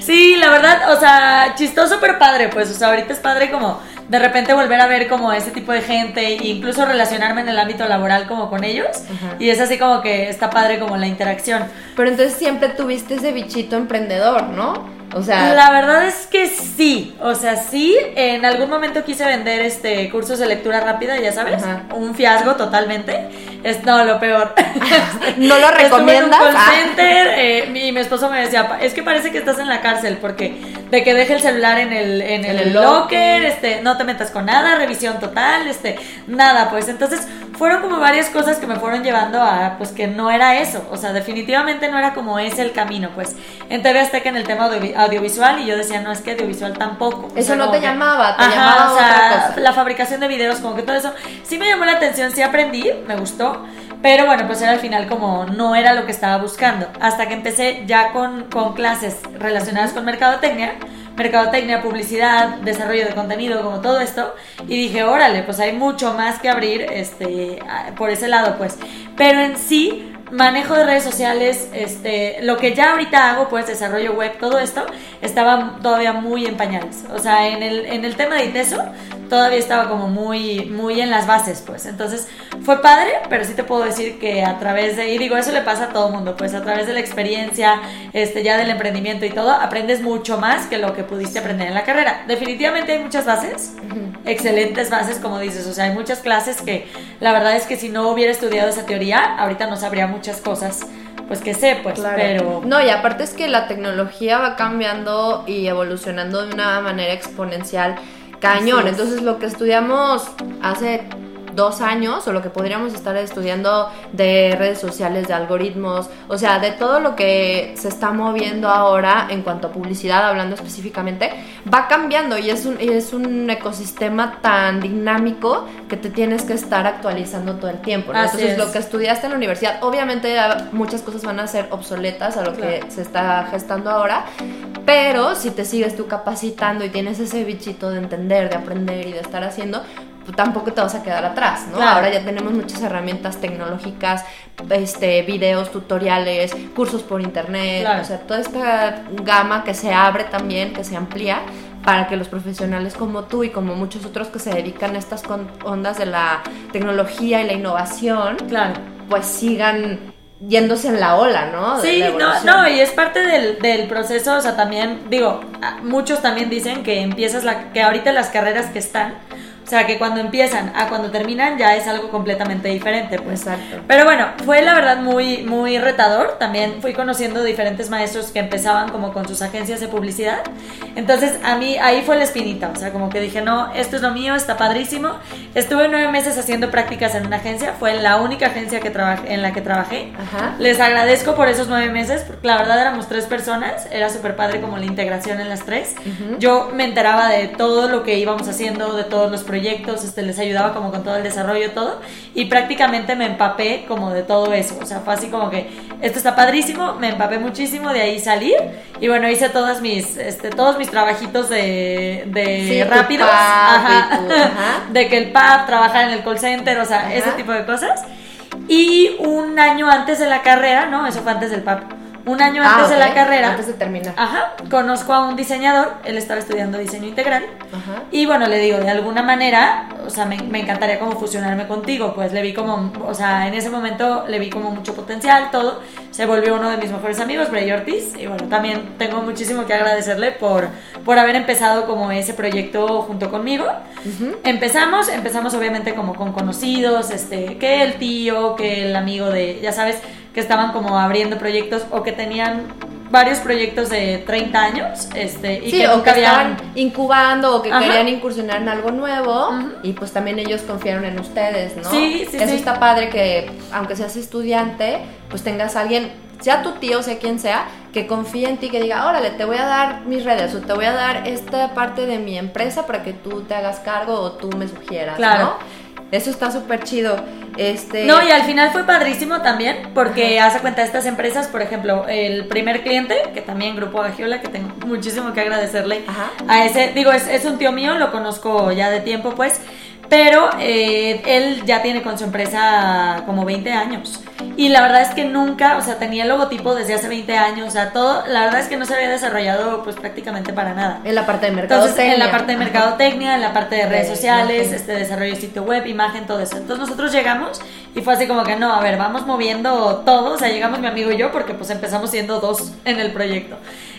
Sí, la verdad, o sea, chistoso pero padre, pues, o sea, ahorita es padre como de repente volver a ver como ese tipo de gente e incluso relacionarme en el ámbito laboral como con ellos Ajá. y es así como que está padre como la interacción. Pero entonces siempre tuviste ese bichito emprendedor, ¿no? O sea, La verdad es que sí, o sea, sí, en algún momento quise vender este cursos de lectura rápida, ya sabes, Ajá. un fiasco totalmente, es no, lo peor. ¿no lo Estuve recomiendas? En un call Ah. center, eh, mi, mi esposo me decía, "Pa- es que parece que estás en la cárcel porque de que deje el celular en el, en En el, el locker, locker. este, no te metas con nada, revisión total, este, nada, pues entonces fueron como varias cosas que me fueron llevando a, pues que no era eso, o sea, definitivamente no era como ese el camino, pues en TV Azteca en el tema audio- audiovisual y yo decía, no, es que audiovisual tampoco. O Eso sea, no te que- llamaba, te Ajá, llamaba o sea, otra cosa. la fabricación de videos, como que todo eso, sí me llamó la atención, sí aprendí, me gustó, pero bueno, pues era al final como no era lo que estaba buscando. Hasta que empecé ya con, con clases relacionadas con mercadotecnia, mercadotecnia, publicidad, desarrollo de contenido, como todo esto, y dije, órale, pues hay mucho más que abrir este, por ese lado, pues. Pero en sí, manejo de redes sociales, este, lo que ya ahorita hago, pues desarrollo web, todo esto, estaba todavía muy en pañales. O sea, en el, en el tema de ITESO, todavía estaba como muy, muy en las bases, pues. Entonces, fue padre, pero sí te puedo decir que a través de, y digo, eso le pasa a todo mundo, pues a través de la experiencia, este, ya del emprendimiento y todo, aprendes mucho más que lo que pudiste aprender en la carrera. Definitivamente hay muchas bases, excelentes bases, como dices, o sea, hay muchas clases que la verdad es que si no hubiera estudiado esa teoría, ahorita no sabría muchas cosas, pues que sé, pues, Claro. pero... No, y aparte es que la tecnología va cambiando y evolucionando de una manera exponencial cañón. Entonces lo que estudiamos hace dos años o lo que podríamos estar estudiando de redes sociales, de algoritmos, o sea, de todo lo que se está moviendo ahora en cuanto a publicidad, hablando específicamente, va cambiando y es un, y es un ecosistema tan dinámico que te tienes que estar actualizando todo el tiempo. Entonces es. lo que estudiaste en la universidad, obviamente muchas cosas van a ser obsoletas a lo Claro. que se está gestando ahora, pero si te sigues tú capacitando y tienes ese bichito de entender, de aprender y de estar haciendo, tampoco te vas a quedar atrás, ¿no? Claro. Ahora ya tenemos muchas herramientas tecnológicas, este, videos, tutoriales, cursos por internet, Claro. o sea, toda esta gama que se abre también, que se amplía para que los profesionales como tú y como muchos otros que se dedican a estas ondas de la tecnología y la innovación, Claro. pues sigan yéndose en la ola, ¿no? De Sí, no, no, y es parte del, del proceso, o sea, también, digo, muchos también dicen que empiezas la, que ahorita las carreras que están, sea, que cuando empiezan a cuando terminan ya es algo completamente diferente, pues. Exacto. Pero bueno, fue la verdad muy, muy retador. También fui conociendo diferentes maestros que empezaban como con sus agencias de publicidad. Entonces, a mí ahí fue la espinita. O sea, como que dije, no, esto es lo mío, está padrísimo. Estuve nueve meses haciendo prácticas en una agencia. Fue la única agencia que en la que trabajé. Ajá. Les agradezco por esos nueve meses, porque la verdad éramos tres personas, era súper padre como la integración en las tres. Yo me enteraba de todo lo que íbamos haciendo, de todos los proyectos, este, les ayudaba como con todo el desarrollo, todo, y prácticamente me empapé como de todo eso, o sea, fue así como que esto está padrísimo, me empapé muchísimo, de ahí salir, y bueno, hice todas mis, este, todos mis trabajitos de, de Sí, rápidos, pub ajá, tu- ajá. de que el pub, trabajar en el call center, o sea, Ajá. ese tipo de cosas. Y un año antes de la carrera, no, eso fue antes del PAP. Un año Ah, antes de la carrera, Antes de terminar. ajá, conozco a un diseñador, él estaba estudiando diseño integral. Ajá. Y bueno, le digo, de alguna manera, o sea, me, me encantaría como fusionarme contigo, pues le vi como, o sea, en ese momento le vi como mucho potencial, todo. Se volvió uno de mis mejores amigos, Bray Ortiz, y bueno, también tengo muchísimo que agradecerle por, por haber empezado como ese proyecto junto conmigo. Empezamos, empezamos obviamente como con conocidos, este, que el tío, que el amigo de, ya sabes, que estaban como abriendo proyectos o que tenían varios proyectos de 30 años, este, y sí, que o que habían... estaban incubando o que Ajá. querían incursionar en algo nuevo y pues también ellos confiaron en ustedes, ¿no? Sí, sí, Eso sí. está padre que aunque seas estudiante, pues tengas a alguien, sea tu tío, sea quien sea, que confíe en ti, que diga, órale, te voy a dar mis redes o te voy a dar esta parte de mi empresa para que tú te hagas cargo o tú me sugieras, Claro. ¿no? Eso está súper chido. Este, No, y al final fue padrísimo también, porque hace cuenta estas empresas, por ejemplo, el primer cliente, que también Grupo Agiola, que tengo muchísimo que agradecerle Ajá. a ese, digo, es, es un tío mío, lo conozco ya de tiempo, pues, pero eh, él ya tiene con su empresa como 20 años. Y la verdad es que nunca, o sea, tenía el logotipo desde hace 20 años, o sea, todo, la verdad es que no se había desarrollado pues prácticamente para nada. en la parte de mercado Entonces, en la parte de mercadotecnia, en la parte de redes De sociales, este desarrollo de sitio web, imagen, todo eso. Entonces nosotros llegamos y fue así como que no, a ver, vamos moviendo todo, o sea, llegamos mi amigo y yo porque pues empezamos siendo dos en el proyecto.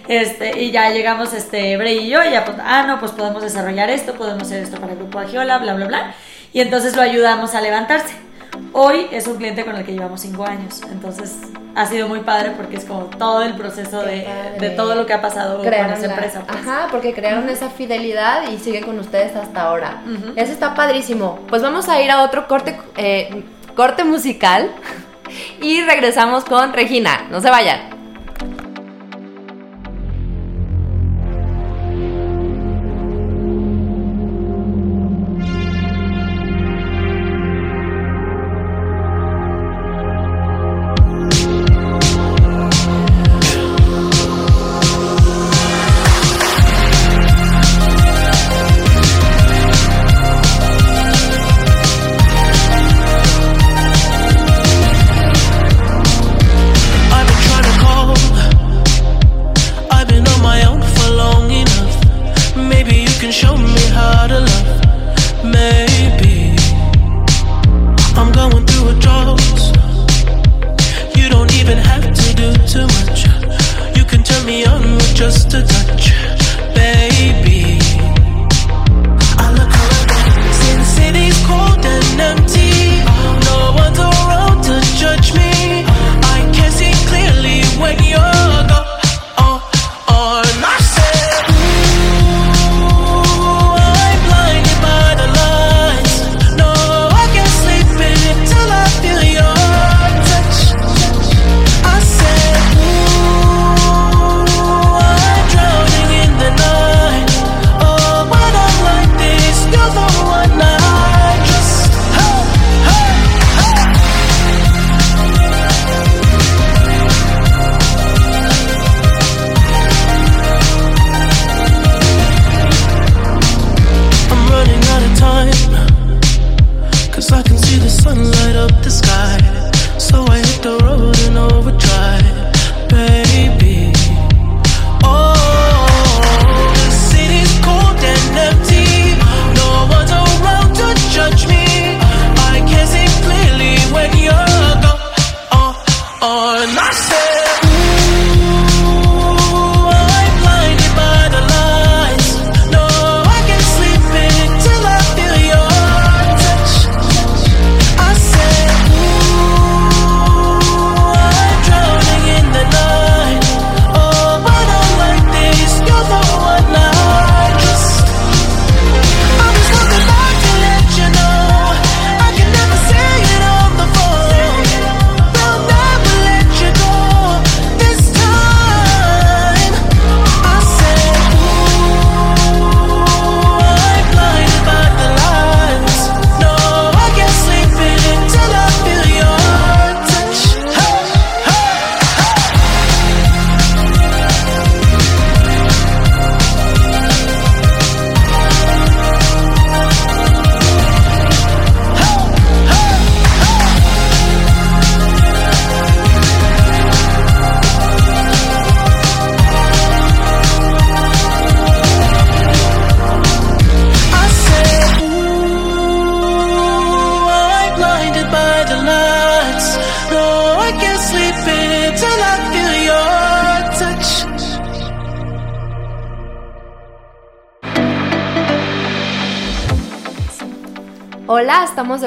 Este, y ya llegamos este Bray y yo y ya pues, ah, no, pues podemos desarrollar esto, podemos hacer esto para el grupo Agiola, bla bla bla. Y entonces lo ayudamos a levantarse. Hoy es un cliente con el que llevamos cinco años, entonces ha sido muy padre porque es como todo el proceso de, de todo lo que ha pasado crearon con esa la- empresa. pues. Ajá, porque crearon esa fidelidad y sigue con ustedes hasta ahora. Ujú. Eso está padrísimo. Pues vamos a ir a otro corte, eh, corte musical y regresamos con Regina. No se vayan.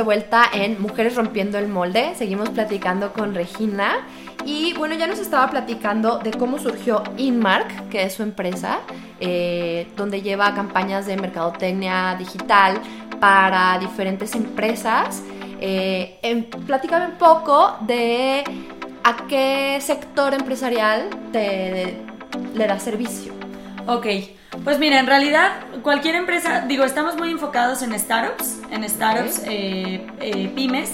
Vuelta en Mujeres Rompiendo el Molde. Seguimos platicando con Regina. Y bueno, ya nos estaba platicando de cómo surgió Inmark, que es su empresa, eh, donde lleva campañas de mercadotecnia digital para diferentes empresas. Eh, em, platícame un poco de a qué sector empresarial te, le da servicio. Ok, pues mira, en realidad cualquier empresa, digo, estamos muy enfocados en startups, en startups, Ok. eh, eh, pymes,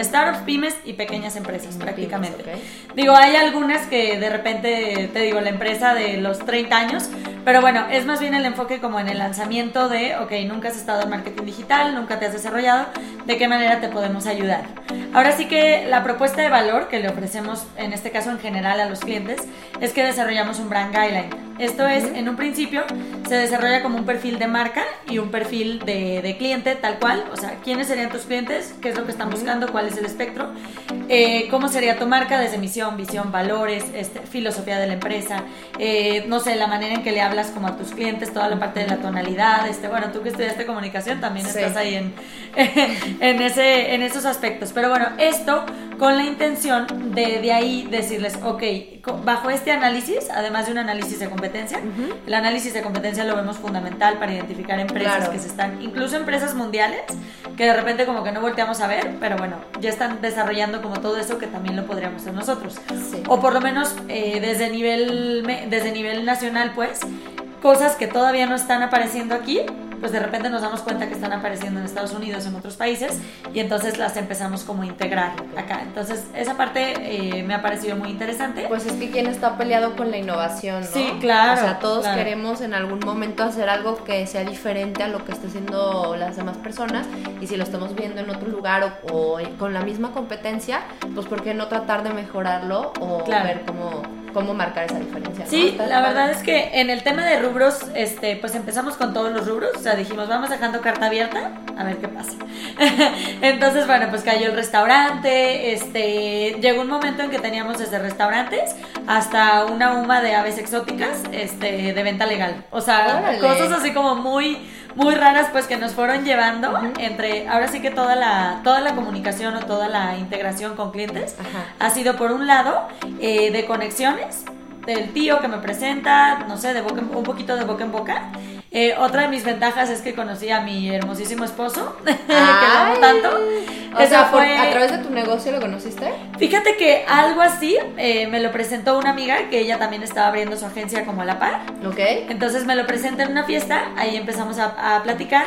startups, pymes y pequeñas empresas prácticamente. Pymes, Digo, hay algunas que de repente, te digo, la empresa de los 30 años, pero bueno, es más bien el enfoque como en el lanzamiento de, ok, nunca has estado en marketing digital, nunca te has desarrollado, ¿de qué manera te podemos ayudar? Ahora sí que la propuesta de valor que le ofrecemos, en este caso en general a los clientes, es que desarrollamos un brand guideline. Esto es, en un principio, se desarrolla como un perfil de marca y un perfil de, de cliente tal cual. O sea, ¿quiénes serían tus clientes? ¿Qué es lo que están buscando? ¿Cuál es el espectro? Eh, ¿Cómo sería tu marca desde misión, visión, valores, este, filosofía de la empresa? Eh, no sé, la manera en que le hablas como a tus clientes, toda la parte de la tonalidad. Este, bueno, tú que estudiaste comunicación también Sí. estás ahí en, en, ese, en esos aspectos. Pero bueno, esto con la intención de de ahí decirles, ok, bajo este análisis, además de un análisis de competencia, El análisis de competencia lo vemos fundamental para identificar empresas Claro. que se están, incluso empresas mundiales, que de repente como que no volteamos a ver, pero bueno, ya están desarrollando como todo eso que también lo podríamos hacer nosotros. Sí. O por lo menos eh, desde, nivel, desde nivel nacional, pues, cosas que todavía no están apareciendo aquí, pues de repente nos damos cuenta que están apareciendo en Estados Unidos, en otros países, y entonces las empezamos como a integrar acá. Entonces, esa parte eh, me ha parecido muy interesante. Pues es que quien está peleado con la innovación, ¿no? Sí, claro, O sea, todos claro. queremos en algún momento hacer algo que sea diferente a lo que están haciendo las demás personas y si lo estamos viendo en otro lugar o, o con la misma competencia, pues ¿por qué no tratar de mejorarlo o Claro. ver cómo, cómo marcar esa diferencia? Sí, la verdad es que en el tema de rubros, este, pues empezamos con todos los rubros, o sea, dijimos, vamos dejando carta abierta, a ver qué pasa. Entonces, bueno, pues cayó el restaurante, este, llegó un momento en que teníamos desde restaurantes hasta una huma de aves exóticas, este, de venta legal. O sea, Órale. cosas así como muy muy raras pues que nos fueron llevando entre ahora sí que toda la toda la comunicación o toda la integración con clientes Ajá. ha sido por un lado eh, de conexiones del tío que me presenta, no sé, de boca en- un poquito de boca en boca. Eh, otra de mis ventajas es que conocí a mi hermosísimo esposo, que lo amo tanto. O Esa sea, fue- a través de tu negocio lo conociste. Fíjate que algo así eh, me lo presentó una amiga que ella también estaba abriendo su agencia como a la par. ¿Ok? Entonces me lo presenta en una fiesta, ahí empezamos a, a platicar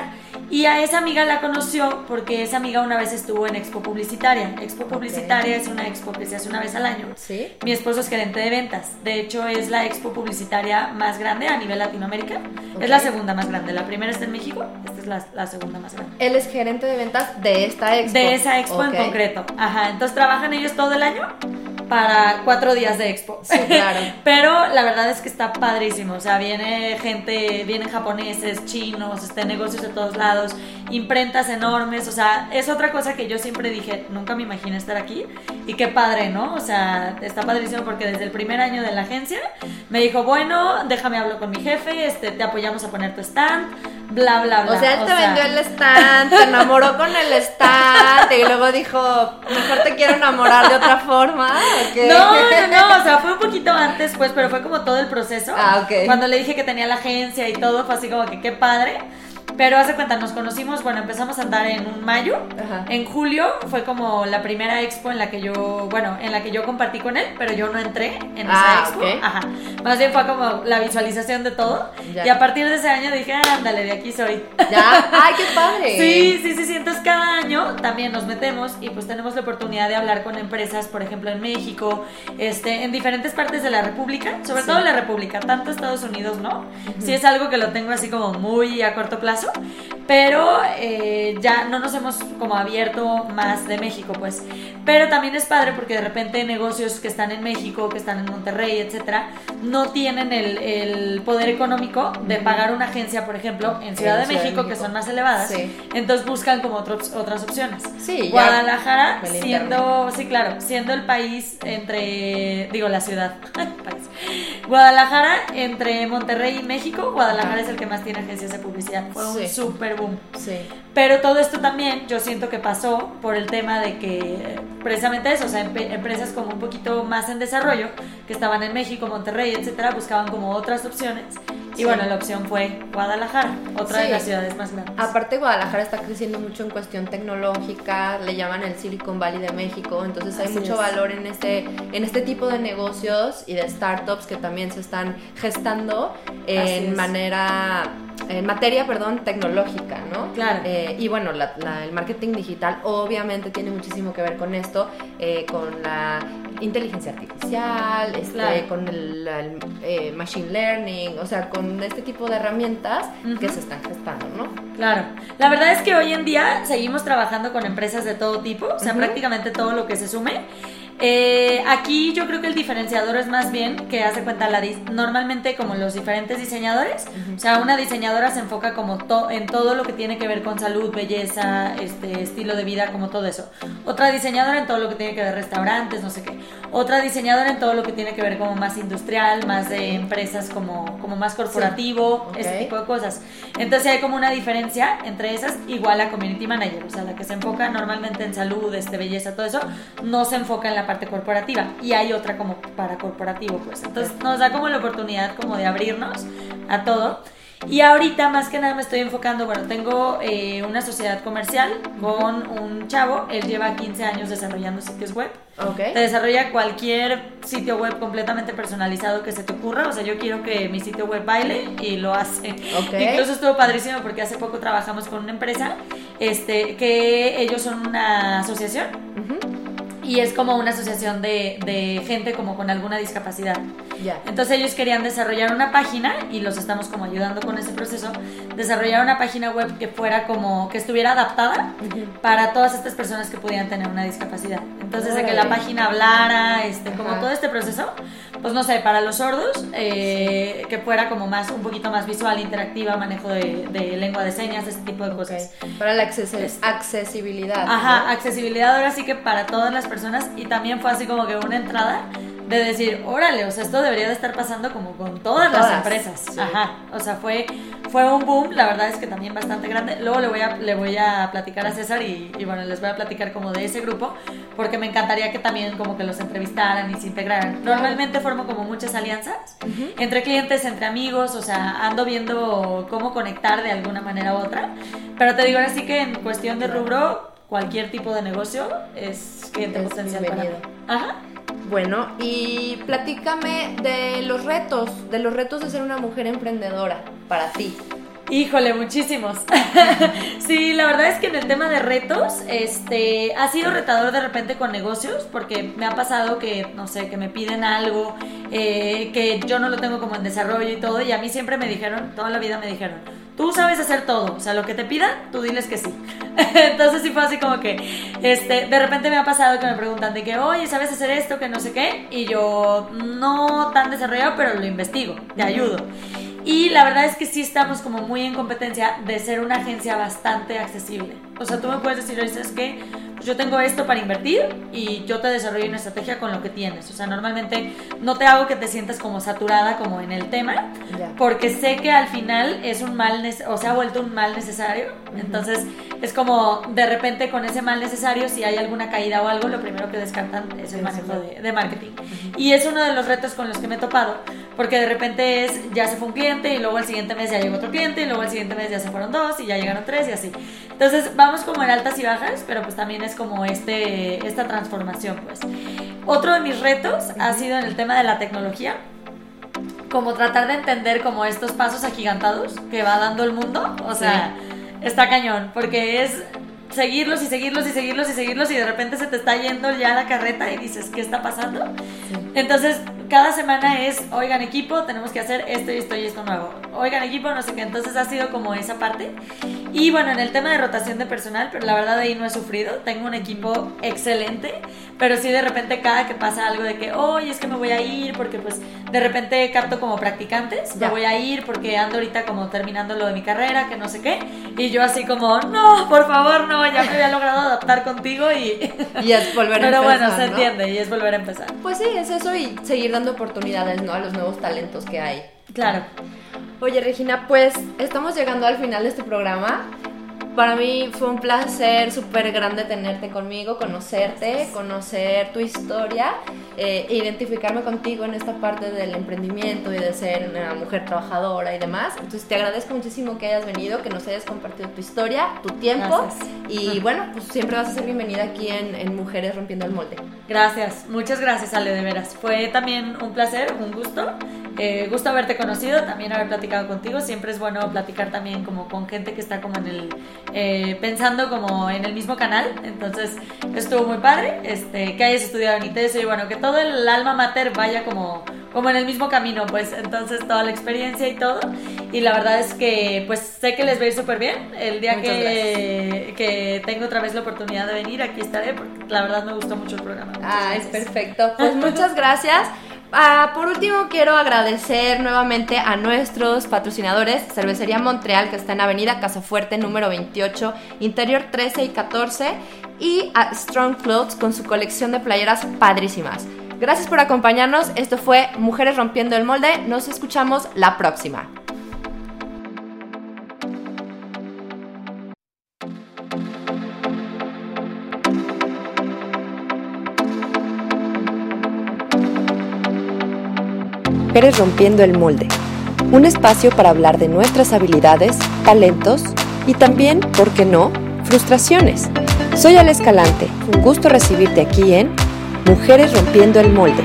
y a esa amiga la conoció porque esa amiga una vez estuvo en Expo Publicitaria. Expo Publicitaria es una expo que se hace una vez al año. Sí. Mi esposo es gerente de ventas. De hecho, es la expo publicitaria más grande a nivel Latinoamérica. Es la segunda más grande. La primera está en México, esta es la, la segunda más grande. Él es gerente de ventas de esta expo. De esa expo en concreto. Ajá, entonces trabajan ellos todo el año para cuatro días de expo. Sí, claro. Pero la verdad es que está padrísimo. O sea, viene gente, vienen japoneses, chinos, este, negocios de todos lados, imprentas enormes. O sea, es otra cosa que yo siempre dije, nunca me imaginé estar aquí. Y qué padre, ¿no? O sea, está padrísimo porque desde el primer año de la agencia me dijo, bueno, déjame hablar con mi jefe, este, te apoyamos a poner tu stand, bla, bla, bla. O sea, él te vendió el stand, te enamoró con el stand y luego dijo, mejor te quiero enamorar de otra forma. No, no, no, o sea, fue un poquito antes, pues, pero fue como todo el proceso. Ah, ok. Cuando le dije que tenía la agencia y todo, fue así como que qué padre. Pero hace cuenta, nos conocimos, bueno, empezamos a andar en un mayo. Ajá. En julio fue como la primera expo en la que yo, bueno, en la que yo compartí con él, pero yo no entré en Ah, esa expo. ok. Ajá. Más bien fue como la visualización de todo. Ya. Y a partir de ese año dije, ándale, de aquí soy. Ya, ay, qué padre. Sí, sí, sí, sí. Entonces cada año también nos metemos y pues tenemos la oportunidad de hablar con empresas, por ejemplo, en México, este, en diferentes partes de la República, sobre Sí. todo la República, tanto Estados Unidos, ¿no? Sí es algo que lo tengo así como muy a corto plazo, pero eh, ya no nos hemos como abierto más de México, pues. Pero también es padre porque de repente negocios que están en México, que están en Monterrey, etcétera, no tienen el, el poder económico de pagar una agencia, por ejemplo, en Ciudad, de, México, que son más elevadas. Sí. entonces buscan como otros- otras opciones. Sí, Guadalajara, siendo, sí, claro, siendo el país entre, digo, la ciudad, país. Guadalajara, entre Monterrey y México, Guadalajara es el que más tiene agencias de publicidad. Fue un Sí. super boom. Sí. Pero todo esto también yo siento que pasó por el tema de que precisamente eso, o sea, empresas como un poquito más en desarrollo, que estaban en México, Monterrey, etcétera, buscaban como otras opciones. Y Sí. bueno, la opción fue Guadalajara, otra de Sí. las ciudades más grandes. Aparte Guadalajara está creciendo mucho en cuestión tecnológica, le llaman el Silicon Valley de México, entonces hay Así mucho es. valor en este, en este tipo de negocios y de startups que también se están gestando en es. manera, en materia, perdón, tecnológica, ¿no? Claro. Eh, y bueno, la- la- el marketing digital obviamente tiene muchísimo que ver con esto, eh, con la inteligencia artificial, este, Claro. con el, eh, machine learning, o sea, con este tipo de herramientas que se están gestando, ¿no? Claro, la verdad es que hoy en día seguimos trabajando con empresas de todo tipo, o sea, prácticamente todo lo que se sume. Eh, aquí yo creo que el diferenciador es más bien que hace cuenta la normalmente como los diferentes diseñadores, o sea, una diseñadora se enfoca como to- en todo lo que tiene que ver con salud, belleza, este estilo de vida, como todo eso. Otra diseñadora en todo lo que tiene que ver restaurantes, no sé qué. Otra diseñadora en todo lo que tiene que ver como más industrial, más de empresas como, como más corporativo, Ok. ese tipo de cosas. Entonces hay como una diferencia entre esas, igual a community manager, o sea, la que se enfoca normalmente en salud, este, belleza, todo eso, no se enfoca en la parte corporativa. Y hay otra como para corporativo, pues. Entonces nos da como la oportunidad como de abrirnos a todo. Y ahorita más que nada me estoy enfocando, bueno, tengo eh, una sociedad comercial con un chavo, él lleva 15 años desarrollando sitios web. Ok. Te desarrolla cualquier sitio web completamente personalizado que se te ocurra. O sea, yo quiero que mi sitio web baile y lo hace. Ok. Incluso estuvo padrísimo porque hace poco trabajamos con una empresa este, que ellos son una asociación Ujú. Y es como una asociación de, de gente como con alguna discapacidad. Ya. Entonces ellos querían desarrollar una página y los estamos como ayudando con ese proceso, desarrollar una página web que fuera como, que estuviera adaptada para todas estas personas que pudieran tener una discapacidad. Entonces de que la página hablara, este, como todo este proceso, pues no sé, para los sordos, eh, que fuera como más, un poquito más visual, interactiva, manejo de, de lengua de señas, este tipo de cosas. Para la acces- Es- accesibilidad. Ajá, ¿no? accesibilidad ahora sí que para todas las personas y también fue así como que una entrada de decir, órale, o sea, esto debería de estar pasando como con todas, las empresas. sí. Ajá, o sea, fue, fue un boom, la verdad es que también bastante grande. Luego le voy a, le voy a platicar a César y, y bueno, les voy a platicar como de ese grupo, porque me encantaría que también como que los entrevistaran y se integraran. Normalmente formo como muchas alianzas entre clientes, entre amigos, o sea, ando viendo cómo conectar de alguna manera u otra. Pero te digo ahora sí que en cuestión de rubro, cualquier tipo de negocio es cliente Es potencial para mí. Ajá. Bueno, y platícame de los retos, de los retos de ser una mujer emprendedora para ti. Híjole, muchísimos. sí, la verdad es que en el tema de retos, este, ha sido retador de repente con negocios, porque me ha pasado que, no sé, que me piden algo, eh, que yo no lo tengo como en desarrollo y todo, y a mí siempre me dijeron, toda la vida me dijeron, tú sabes hacer todo, o sea, lo que te pidan, tú diles que sí. Entonces sí fue así como que, este, de repente me ha pasado que me preguntan de que, oye, ¿sabes hacer esto? Que no sé qué, y yo no tan desarrollado, pero lo investigo, te ayudo. Y la verdad es que sí estamos como muy en competencia de ser una agencia bastante accesible. O sea, tú me puedes decir, oye, es que yo tengo esto para invertir y yo te desarrollo una estrategia con lo que tienes. O sea, normalmente no te hago que te sientas como saturada como en el tema, porque sé que al final es un mal, o se ha vuelto un mal necesario. Entonces, es como de repente con ese mal necesario, si hay alguna caída o algo, lo primero que descartan es el manejo el- de, de marketing. Y es uno de los retos con los que me he topado, porque de repente es, ya se fue un cliente y luego al siguiente mes ya llegó otro cliente y luego al siguiente mes ya se fueron dos y ya llegaron tres y así. Entonces, vamos como en altas y bajas, pero pues también es como este, esta transformación, pues. Otro de mis retos ha sido en el tema de la tecnología como tratar de entender como estos pasos agigantados que va dando el mundo. O sea, está cañón, porque es seguirlos y seguirlos y seguirlos y seguirlos y de repente se te está yendo ya la carreta y dices, ¿qué está pasando? Entonces, cada semana es, oigan equipo, tenemos que hacer esto y esto y esto nuevo. Oigan equipo, no sé qué. Entonces ha sido como esa parte. Y bueno, en el tema de rotación de personal, pero la verdad ahí no he sufrido. Tengo un equipo excelente, pero sí de repente cada que pasa algo de que, oye, es que me voy a ir porque pues de repente capto como practicantes, me voy a ir porque ando ahorita como terminando lo de mi carrera, que no sé qué. Y yo así como, no, por favor, no, ya me había logrado adaptar contigo y... Y es volver a Pero empezar. bueno, se ¿no? entiende y es volver a empezar. Pues sí, es eso y seguir dando oportunidades, ¿no? A los nuevos talentos que hay. Claro. Oye, Regina, pues estamos llegando al final de este programa. Para mí fue un placer súper grande tenerte conmigo, conocerte, conocer tu historia, eh, identificarme contigo en esta parte del emprendimiento y de ser una mujer trabajadora y demás. Entonces te agradezco muchísimo que hayas venido, que nos hayas compartido tu historia, tu tiempo Gracias. y bueno, pues siempre vas a ser bienvenida aquí en, en Mujeres Rompiendo el Molde. Gracias, muchas gracias Ale, de veras. Fue también un placer, un gusto. Eh, gusto haberte conocido, también haber platicado contigo. Siempre es bueno platicar también como con gente que está como en el, eh, pensando como en el mismo canal. Entonces estuvo muy padre, este, que hayas estudiado en ITESO y bueno, que todo el alma mater vaya como, como en el mismo camino, pues entonces toda la experiencia y todo. Y la verdad es que pues sé que les va a ir súper bien. El día que, que tengo otra vez la oportunidad de venir, aquí estaré, porque la verdad me gustó mucho el programa. Muchas Ah, es perfecto. Pues muchas gracias. Ah, por último, quiero agradecer nuevamente a nuestros patrocinadores, Cervecería Montreal, que está en Avenida Casafuerte número 28, Interior 13 y 14, y a Strong Clothes con su colección de playeras padrísimas. Gracias por acompañarnos. Esto fue Mujeres Rompiendo el Molde. Nos escuchamos la próxima. Mujeres Rompiendo el Molde, un espacio para hablar de nuestras habilidades, talentos y también, ¿por qué no?, frustraciones. Soy Ale Escalante, un gusto recibirte aquí en Mujeres Rompiendo el Molde.